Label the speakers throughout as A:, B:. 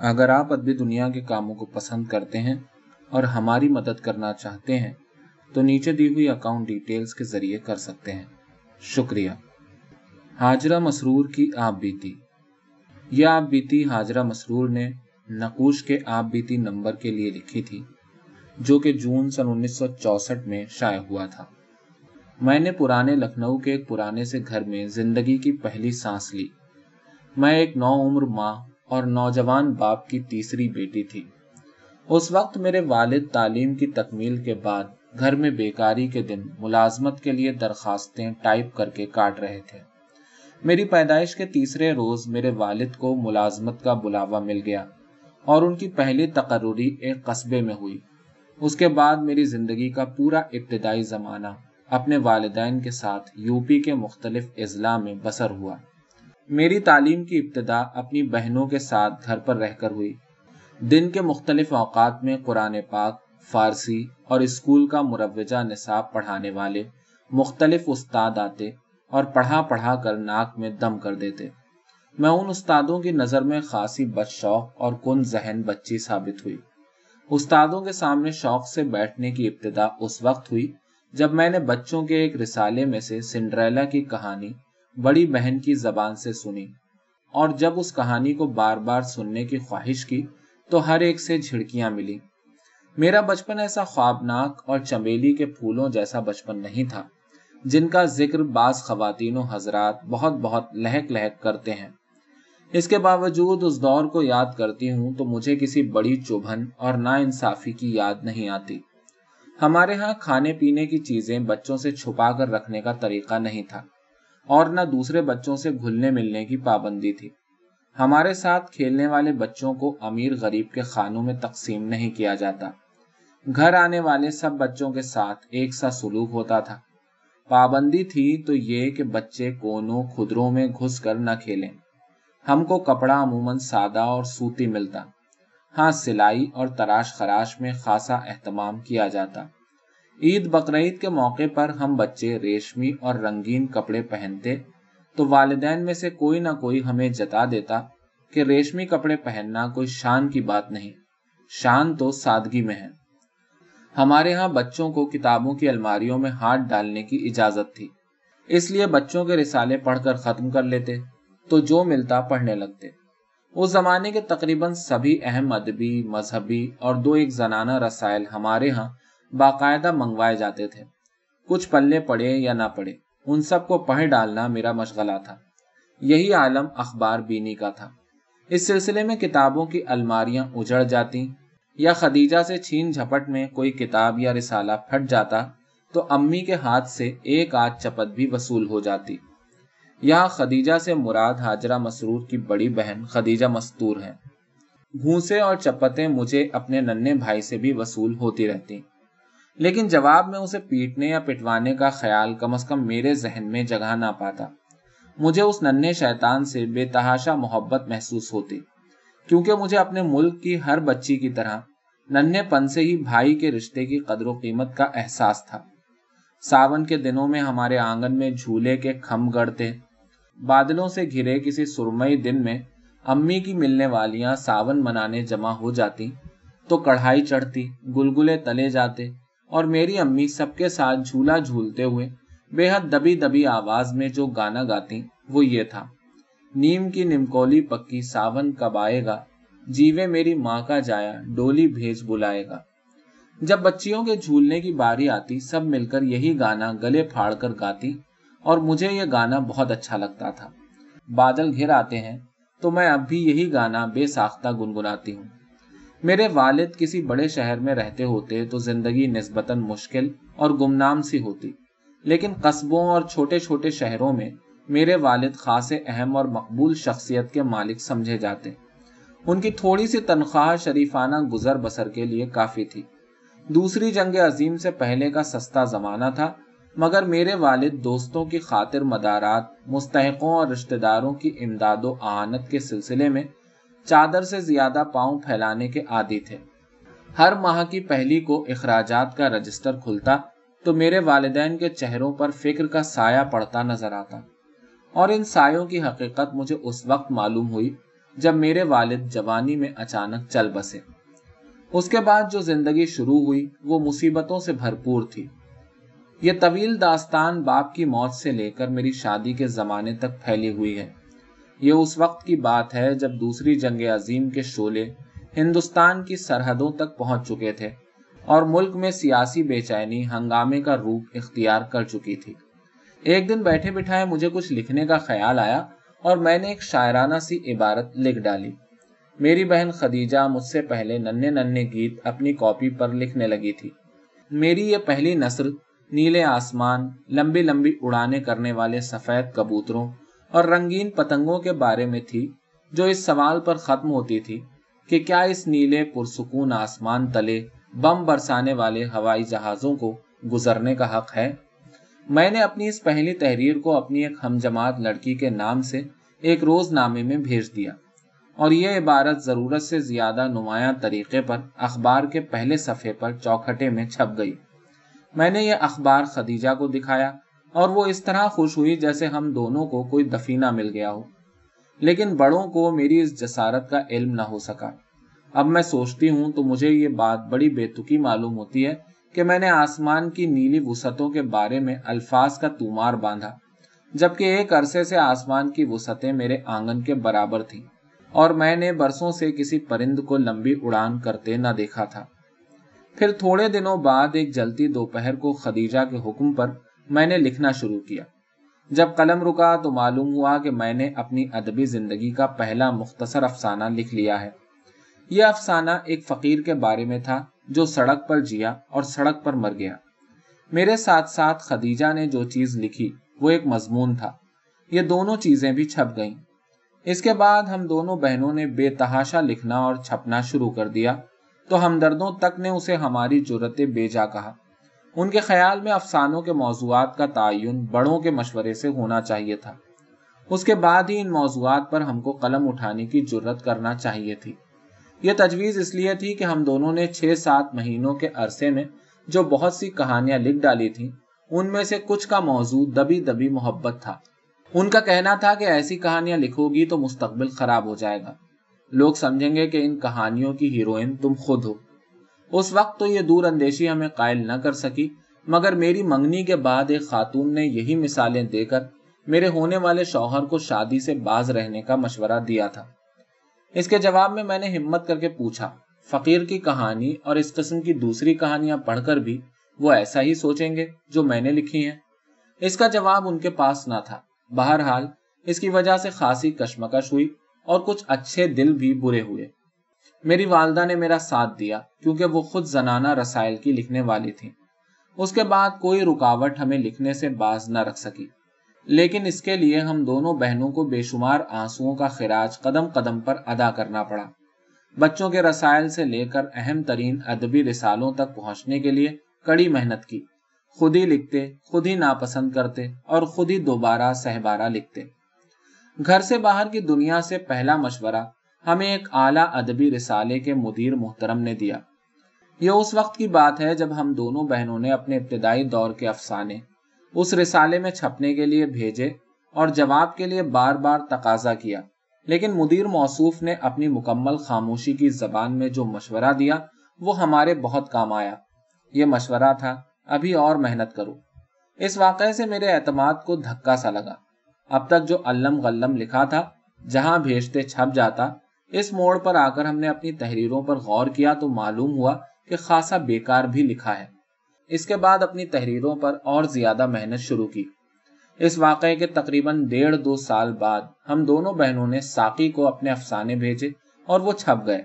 A: اگر آپ ادبی دنیا کے کاموں کو پسند کرتے ہیں اور ہماری مدد کرنا چاہتے ہیں، تو نیچے دی ہوئی اکاؤنٹ ڈیٹیلز کے ذریعے کر سکتے ہیں۔ شکریہ۔ حاجرہ مسرور کی آپ بیتی۔ یہ آپ بیتی حاجرہ مسرور نے نقوش کے آپ بیتی نمبر کے لیے لکھی تھی، جو کہ جون سن انیس سو چونسٹھ میں شائع ہوا تھا۔ میں نے پرانے لکھنؤ کے ایک پرانے سے گھر میں زندگی کی پہلی سانس لی۔ میں ایک نو عمر ماں اور نوجوان باپ کی تیسری بیٹی تھی۔ اس وقت میرے والد تعلیم کی تکمیل کے بعد گھر میں بیکاری کے دن ملازمت کے لیے درخواستیں ٹائپ کر کے کاٹ رہے تھے۔ میری پیدائش کے تیسرے روز میرے والد کو ملازمت کا بلاوا مل گیا اور ان کی پہلی تقرری ایک قصبے میں ہوئی۔ اس کے بعد میری زندگی کا پورا ابتدائی زمانہ اپنے والدین کے ساتھ یو پی کے مختلف اضلاع میں بسر ہوا۔ میری تعلیم کی ابتدا اپنی بہنوں کے ساتھ گھر پر رہ کر ہوئی۔ دن کے مختلف اوقات میں قرآن پاک، فارسی اور اسکول کا مروجہ نصاب پڑھانے والے مختلف استاد آتے اور پڑھا پڑھا کر ناک میں دم کر دیتے۔ میں ان استادوں کی نظر میں خاصی بد شوق اور کن ذہن بچی ثابت ہوئی۔ استادوں کے سامنے شوق سے بیٹھنے کی ابتدا اس وقت ہوئی جب میں نے بچوں کے ایک رسالے میں سے سنڈریلا کی کہانی بڑی بہن کی زبان سے سنی اور جب اس کہانی کو بار بار سننے کی خواہش کی تو ہر ایک سے جھڑکیاں ملی۔ میرا بچپن ایسا خوابناک اور چمیلی کے پھولوں جیسا بچپن نہیں تھا، جن کا ذکر بعض خواتین و حضرات بہت بہت لہک لہک کرتے ہیں۔ اس کے باوجود اس دور کو یاد کرتی ہوں تو مجھے کسی بڑی چوبھن اور نا انصافی کی یاد نہیں آتی۔ ہمارے ہاں کھانے پینے کی چیزیں بچوں سے چھپا کر رکھنے کا طریقہ نہیں تھا۔ اور نہ دوسرے بچوں سے گھلنے ملنے کی پابندی تھی۔ ہمارے ساتھ کھیلنے والے بچوں کو امیر غریب کے خانوں میں تقسیم نہیں کیا جاتا۔ گھر آنے والے سب بچوں کے ساتھ ایک سا سلوک ہوتا تھا۔ پابندی تھی تو یہ کہ بچے کونوں خدروں میں گھس کر نہ کھیلیں۔ ہم کو کپڑا عموماً سادہ اور سوتی ملتا۔ ہاں سلائی اور تراش خراش میں خاصا اہتمام کیا جاتا۔ عید بقرعید کے موقع پر ہم بچے ریشمی اور رنگین کپڑے پہنتے تو والدین میں سے کوئی نہ کوئی ہمیں جتا دیتا کہ ریشمی کپڑے پہننا کوئی شان کی بات نہیں، شان تو سادگی میں ہے۔ ہمارے ہاں بچوں کو کتابوں کی الماریوں میں ہاتھ ڈالنے کی اجازت تھی، اس لیے بچوں کے رسالے پڑھ کر ختم کر لیتے تو جو ملتا پڑھنے لگتے۔ اس زمانے کے تقریباً سبھی اہم ادبی، مذہبی اور دو ایک زنانہ رسائل ہمارے ہاں باقاعدہ منگوائے جاتے تھے۔ کچھ پلے پڑے یا نہ پڑے، ان سب کو پڑھ ڈالنا میرا مشغلہ تھا۔ یہی عالم اخبار بینی کا تھا۔ اس سلسلے میں کتابوں کی الماریاں اجڑ جاتی یا خدیجہ سے چھین جھپٹ میں کوئی کتاب یا رسالہ پھٹ جاتا تو امی کے ہاتھ سے ایک آدھ چپت بھی وصول ہو جاتی۔ یہاں خدیجہ سے مراد حاجرہ مسرور کی بڑی بہن خدیجہ مستور ہے گھونسے اور چپتیں مجھے اپنے ننے بھائی سے بھی وصول ہوتی رہتی۔ لیکن جواب میں اسے پیٹنے یا پٹوانے کا خیال کم از کم میرے ذہن میں جگہ نہ پاتا۔ مجھے اس ننے شیطان سے بے تحاشا محبت محسوس ہوتی، کیونکہ مجھے اپنے ملک کی ہر بچی کی طرح ننے پن سے ہی بھائی کے رشتے کی قدر و قیمت کا احساس تھا۔ ساون کے دنوں میں ہمارے آنگن میں جھولے کے کھم گڑتے، بادلوں سے گھرے کسی سرمئی دن میں امی کی ملنے والیاں ساون منانے جمع ہو جاتی، تو کڑھائی چڑھتی، گلگلے تلے جاتے اور میری امی سب کے ساتھ جھولا جھولتے ہوئے، بے حد دبی دبی آواز میں جو گانا گاتی، وہ یہ تھا، نیم کی نمکولی پکی ساون کب آئے گا؟ جیوے میری ماں کا جایا، ڈولی بھیج بلائے گا۔ جب بچیوں کے جھولنے کی باری آتی، سب مل کر یہی گانا گلے پھاڑ کر گاتی، اور مجھے یہ گانا بہت اچھا لگتا تھا۔ بادل گھر آتے ہیں، تو میں اب بھی یہی گانا بے ساختہ گنگناتی ہوں۔ میرے والد کسی بڑے شہر میں رہتے ہوتے تو زندگی نسبتاً مشکل اور گمنام سی ہوتی، لیکن قصبوں اور چھوٹے چھوٹے شہروں میں میرے والد خاص اہم اور مقبول شخصیت کے مالک سمجھے جاتے۔ ان کی تھوڑی سی تنخواہ شریفانہ گزر بسر کے لیے کافی تھی۔ دوسری جنگ عظیم سے پہلے کا سستا زمانہ تھا، مگر میرے والد دوستوں کی خاطر مدارات، مستحقوں اور رشتہ داروں کی امداد و آنت کے سلسلے میں چادر سے زیادہ پاؤں پھیلانے کے عادی تھے۔ ہر ماہ کی پہلی کو اخراجات کا رجسٹر کھلتا تو میرے والدین کے چہروں پر فکر کا سایہ پڑتا نظر آتا۔ اور ان سایوں کی حقیقت مجھے اس وقت معلوم ہوئی جب میرے والد جوانی میں اچانک چل بسے۔ اس کے بعد جو زندگی شروع ہوئی وہ مصیبتوں سے بھرپور تھی۔ یہ طویل داستان باپ کی موت سے لے کر میری شادی کے زمانے تک پھیلی ہوئی ہے۔ یہ اس وقت کی بات ہے جب دوسری جنگ عظیم کے شعلے ہندوستان کی سرحدوں تک پہنچ چکے تھے اور ملک میں سیاسی بے چینی ہنگامے کا روپ اختیار کر چکی تھی۔ ایک دن بیٹھے بٹھائے مجھے کچھ لکھنے کا خیال آیا اور میں نے ایک شاعرانہ سی عبارت لکھ ڈالی۔ میری بہن خدیجہ مجھ سے پہلے ننے ننے گیت اپنی کاپی پر لکھنے لگی تھی۔ میری یہ پہلی نثر نیلے آسمان، لمبی لمبی اڑانے کرنے والے سفید کبوتروں اور رنگین پتنگوں کے بارے میں تھی، جو اس سوال پر ختم ہوتی تھی کہ کیا اس نیلے پرسکون آسمان تلے بم برسانے والے ہوائی جہازوں کو گزرنے کا حق ہے؟ میں نے اپنی اس پہلی تحریر کو اپنی ایک ہم جماعت لڑکی کے نام سے ایک روز نامے میں بھیج دیا، اور یہ عبارت ضرورت سے زیادہ نمایاں طریقے پر اخبار کے پہلے صفحے پر چوکھٹے میں چھپ گئی۔ میں نے یہ اخبار خدیجہ کو دکھایا اور وہ اس طرح خوش ہوئی جیسے ہم دونوں کو کوئی دفینہ مل گیا ہو۔ لیکن بڑوں کو میری اس جسارت کا علم نہ ہو سکا۔ اب میں سوچتی ہوں تو مجھے یہ بات بڑی بے تکی معلوم ہوتی ہے کہ میں نے آسمان کی نیلی وسعتوں کے بارے میں الفاظ کا تومار باندھا، جبکہ ایک عرصے سے آسمان کی وسعتیں میرے آنگن کے برابر تھیں اور میں نے برسوں سے کسی پرند کو لمبی اڑان کرتے نہ دیکھا تھا۔ پھر تھوڑے دنوں بعد ایک جلتی دوپہر کو خدیجہ کے حکم پر میں نے لکھنا شروع کیا۔ جب قلم رکا تو معلوم ہوا کہ میں نے اپنی ادبی زندگی کا پہلا مختصر افسانہ لکھ لیا ہے۔ یہ افسانہ ایک فقیر کے بارے میں تھا جو سڑک پر جیا اور سڑک پر مر گیا۔ میرے ساتھ ساتھ خدیجہ نے جو چیز لکھی وہ ایک مضمون تھا۔ یہ دونوں چیزیں بھی چھپ گئیں۔ اس کے بعد ہم دونوں بہنوں نے بے تحاشا لکھنا اور چھپنا شروع کر دیا۔ تو ہمدردوں تک نے اسے ہماری جرت بے جا کہا۔ ان کے خیال میں افسانوں کے موضوعات کا تعین بڑوں کے مشورے سے ہونا چاہیے تھا۔ اس کے بعد ہی ان موضوعات پر ہم کو قلم اٹھانے کی جرت کرنا چاہیے تھی۔ یہ تجویز اس لیے تھی کہ ہم دونوں نے چھ سات مہینوں کے عرصے میں جو بہت سی کہانیاں لکھ ڈالی تھیں، ان میں سے کچھ کا موضوع دبی دبی محبت تھا۔ ان کا کہنا تھا کہ ایسی کہانیاں لکھو گی تو مستقبل خراب ہو جائے گا۔ لوگ سمجھیں گے کہ ان کہانیوں کی ہیروئن تم خود ہو۔ اس وقت تو یہ دور اندیشی ہمیں قائل نہ کر سکی، مگر میری منگنی کے بعد ایک خاتون نے یہی مثالیں دے کر میرے ہونے والے شوہر کو شادی سے باز رہنے کا مشورہ دیا تھا۔ اس کے جواب میں میں نے ہمت کر کے پوچھا، فقیر کی کہانی اور اس قسم کی دوسری کہانیاں پڑھ کر بھی وہ ایسا ہی سوچیں گے جو میں نے لکھی ہیں۔ اس کا جواب ان کے پاس نہ تھا۔ بہرحال، اس کی وجہ سے خاصی کشمکش ہوئی اور کچھ اچھے دل بھی برے ہوئے۔ میری والدہ نے میرا ساتھ دیا کیونکہ وہ خود زنانہ رسائل کی لکھنے والی تھی اس کے بعد کوئی رکاوٹ ہمیں لکھنے سے باز نہ رکھ سکی۔ لیکن اس کے لیے ہم دونوں بہنوں کو بے شمار آنسو کا خراج قدم قدم پر ادا کرنا پڑا۔ بچوں کے رسائل سے لے کر اہم ترین ادبی رسالوں تک پہنچنے کے لیے کڑی محنت کی۔ خود ہی لکھتے، خود ہی ناپسند کرتے اور خود ہی دوبارہ سہبارہ لکھتے۔ گھر سے باہر کی دنیا سے پہلا مشورہ ہمیں ایک اعلیٰ ادبی رسالے کے مدیر محترم نے دیا۔ یہ اس وقت کی بات ہے جب ہم دونوں بہنوں نے اپنے ابتدائی دور کے افسانے اس رسالے میں چھپنے کے لیے بھیجے اور جواب کے لیے بار بار تقاضا کیا۔ لیکن مدیر موصوف نے اپنی مکمل خاموشی کی زبان میں جو مشورہ دیا وہ ہمارے بہت کام آیا۔ یہ مشورہ تھا، ابھی اور محنت کرو۔ اس واقعے سے میرے اعتماد کو دھکا سا لگا۔ اب تک جو علم غلم لکھا تھا، جہاں بھیجتے چھپ جاتا اس موڑ پر آ کر ہم نے اپنی تحریروں پر غور کیا تو معلوم ہوا کہ خاصا بیکار بھی لکھا ہے۔ اس کے بعد اپنی تحریروں پر اور زیادہ محنت شروع کی۔ اس واقعے کے تقریباً ڈیڑھ دو سال بعد ہم دونوں بہنوں نے ساقی کو اپنے افسانے بھیجے اور وہ چھپ گئے۔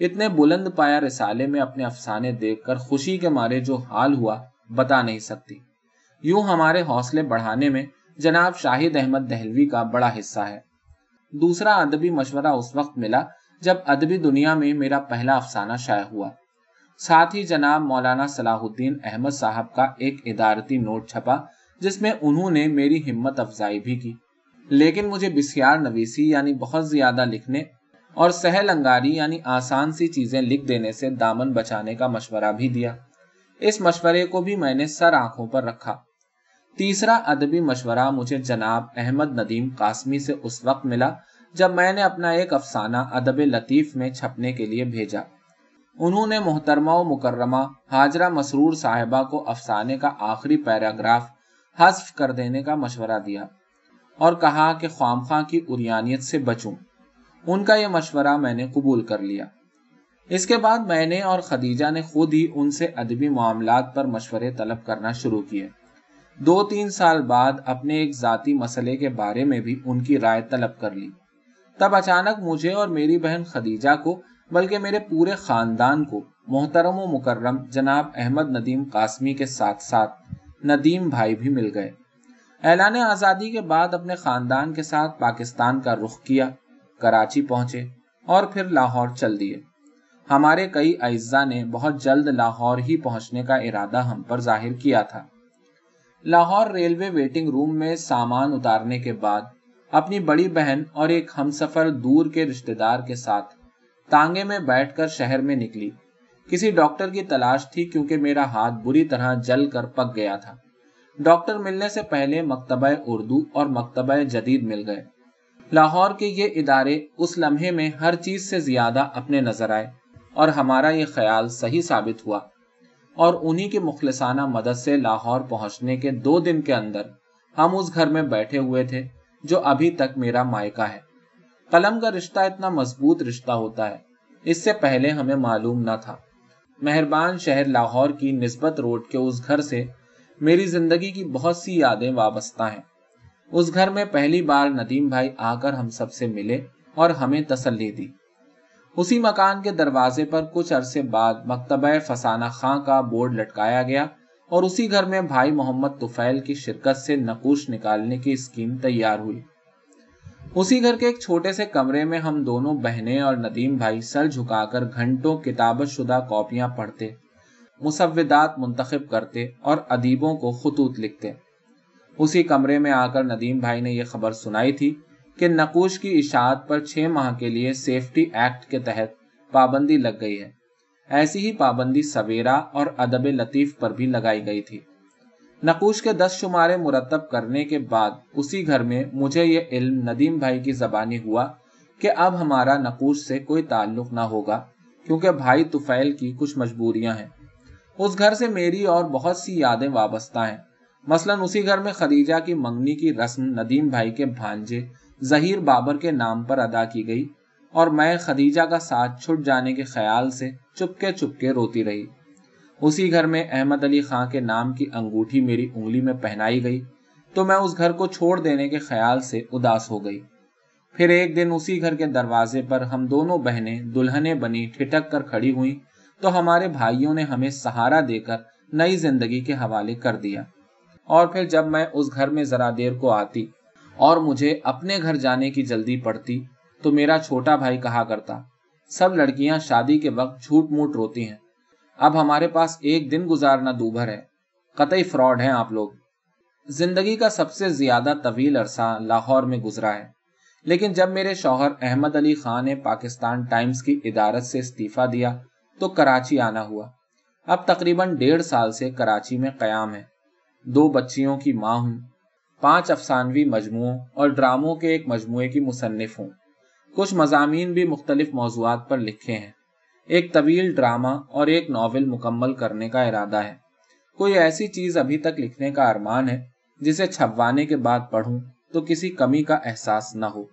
A: اتنے بلند پایا رسالے میں اپنے افسانے دیکھ کر خوشی کے مارے جو حال ہوا بتا نہیں سکتی۔ یوں ہمارے حوصلے بڑھانے میں جناب شاہد احمد دہلوی کا بڑا حصہ ہے۔ دوسرا ادبی مشورہ اس وقت ملا جب ادبی دنیا میں میرا پہلا افسانہ شائع ہوا۔ ساتھ ہی جناب مولانا صلاح الدین احمد صاحب کا ایک ادارتی نوٹ چھپا جس میں انہوں نے میری ہمت افزائی بھی کی۔ لیکن مجھے بسیار نویسی یعنی بہت زیادہ لکھنے اور سہل انگاری یعنی آسان سی چیزیں لکھ دینے سے دامن بچانے کا مشورہ بھی دیا۔ اس مشورے کو بھی میں نے سر آنکھوں پر رکھا۔ تیسرا ادبی مشورہ مجھے جناب احمد ندیم قاسمی سے اس وقت ملا جب میں نے اپنا ایک افسانہ ادب لطیف میں چھپنے کے لیے بھیجا۔ انہوں نے محترمہ و مکرمہ حاجرہ مسرور صاحبہ کو افسانے کا آخری پیراگراف حذف کر دینے کا مشورہ دیا اور کہا کہ خواہ کی اریانیت سے بچوں۔ ان کا یہ مشورہ میں نے قبول کر لیا۔ اس کے بعد میں نے اور خدیجہ نے خود ہی ان سے ادبی معاملات پر مشورے طلب کرنا شروع کیے۔ دو تین سال بعد اپنے ایک ذاتی مسئلے کے بارے میں بھی ان کی رائے طلب کر لی۔ تب اچانک مجھے اور میری بہن خدیجہ کو، بلکہ میرے پورے خاندان کو، محترم و مکرم جناب احمد ندیم قاسمی کے ساتھ ساتھ ندیم بھائی بھی مل گئے۔ اعلان آزادی کے بعد اپنے خاندان کے ساتھ پاکستان کا رخ کیا، کراچی پہنچے اور پھر لاہور چل دیے۔ ہمارے کئی اعزا نے بہت جلد لاہور ہی پہنچنے کا ارادہ ہم پر ظاہر کیا تھا۔ لاہور ریلوے ویٹنگ روم میں سامان اتارنے کے بعد اپنی بڑی بہن اور ایک ہم سفر دور کے رشتے دار کے ساتھ تانگے میں بیٹھ کر شہر میں نکلی۔ کسی ڈاکٹر کی تلاش تھی کیونکہ میرا ہاتھ بری طرح جل کر پک گیا تھا۔ ڈاکٹر ملنے سے پہلے مکتبہ اردو اور مکتبہ جدید مل گئے۔ لاہور کے یہ ادارے اس لمحے میں ہر چیز سے زیادہ اپنے نظر آئے اور ہمارا یہ خیال صحیح ثابت ہوا۔ اور انہی کے مخلصانہ مدد سے لاہور پہنچنے کے دو دن کے اندر ہم اس گھر میں بیٹھے ہوئے تھے جو ابھی تک میرا مائکہ ہے۔ قلم کا رشتہ اتنا مضبوط رشتہ ہوتا ہے، اس سے پہلے ہمیں معلوم نہ تھا۔ مہربان شہر لاہور کی نسبت روڈ کے اس گھر سے میری زندگی کی بہت سی یادیں وابستہ ہیں۔ اس گھر میں پہلی بار ندیم بھائی آ کر ہم سب سے ملے اور ہمیں تسلی دی۔ اسی مکان کے دروازے پر کچھ عرصے بعد مکتبہ فسانہ خاں کا بورڈ لٹکایا گیا اور اسی گھر میں بھائی محمد توفیل کی شرکت سے نقوش نکالنے کی اسکیم تیار ہوئی۔ اسی گھر کے ایک چھوٹے سے کمرے میں ہم دونوں بہنیں اور ندیم بھائی سر جھکا کر گھنٹوں کتابت شدہ کاپیاں پڑھتے، مسودات منتخب کرتے اور ادیبوں کو خطوط لکھتے۔ اسی کمرے میں آ کر ندیم بھائی نے یہ خبر سنائی تھی کہ نقوش کی اشاعت پر چھ ماہ کے لیے سیفٹی ایکٹ کے تحت پابندی لگ گئی ہے۔ ایسی ہی پابندی سویرا اور ادب لطیف پر بھی لگائی گئی تھی۔ نقوش کے دس شمارے مرتب کرنے کے بعد اسی گھر میں مجھے یہ علم ندیم بھائی کی زبانی ہوا کہ اب ہمارا نقوش سے کوئی تعلق نہ ہوگا کیونکہ بھائی توفیل کی کچھ مجبوریاں ہیں۔ اس گھر سے میری اور بہت سی یادیں وابستہ ہیں۔ مثلا اسی گھر میں خدیجہ کی منگنی کی رسم ندیم بھائی کے بھانجے ظہیر بابر کے نام پر ادا کی گئی اور میں خدیجہ کا ساتھ چھٹ جانے کے خیال سے چپکے چپکے روتی رہی۔ اسی گھر میں احمد علی خان کے نام کی انگوٹھی میری انگلی میں پہنائی گئی تو میں اس گھر کو چھوڑ دینے کے خیال سے اداس ہو گئی۔ پھر ایک دن اسی گھر کے دروازے پر ہم دونوں بہنیں دلہنے بنی ٹھٹک کر کھڑی ہوئی تو ہمارے بھائیوں نے ہمیں سہارا دے کر نئی زندگی کے حوالے کر دیا۔ اور پھر جب میں اس گھر میں ذرا دیر کو آتی اور مجھے اپنے گھر جانے کی جلدی پڑتی تو میرا چھوٹا بھائی کہا کرتا، سب لڑکیاں شادی کے وقت جھوٹ موٹ روتی ہیں۔ اب ہمارے پاس ایک دن گزارنا دوبھر ہے۔ قطعی فراڈ ہیں آپ لوگ۔ زندگی کا سب سے زیادہ طویل عرصہ لاہور میں گزرا ہے۔ لیکن جب میرے شوہر احمد علی خان نے پاکستان ٹائمز کی ادارت سے استعفی دیا تو کراچی آنا ہوا۔ اب تقریباً ڈیڑھ سال سے کراچی میں قیام ہے دو بچیوں کی ماں ہوں۔ پانچ افسانوی مجموعوں اور ڈراموں کے ایک مجموعے کی مصنف ہوں۔ کچھ مضامین بھی مختلف موضوعات پر لکھے ہیں۔ ایک طویل ڈرامہ اور ایک ناول مکمل کرنے کا ارادہ ہے۔ کوئی ایسی چیز ابھی تک لکھنے کا ارمان ہے جسے چھپوانے کے بعد پڑھوں تو کسی کمی کا احساس نہ ہو۔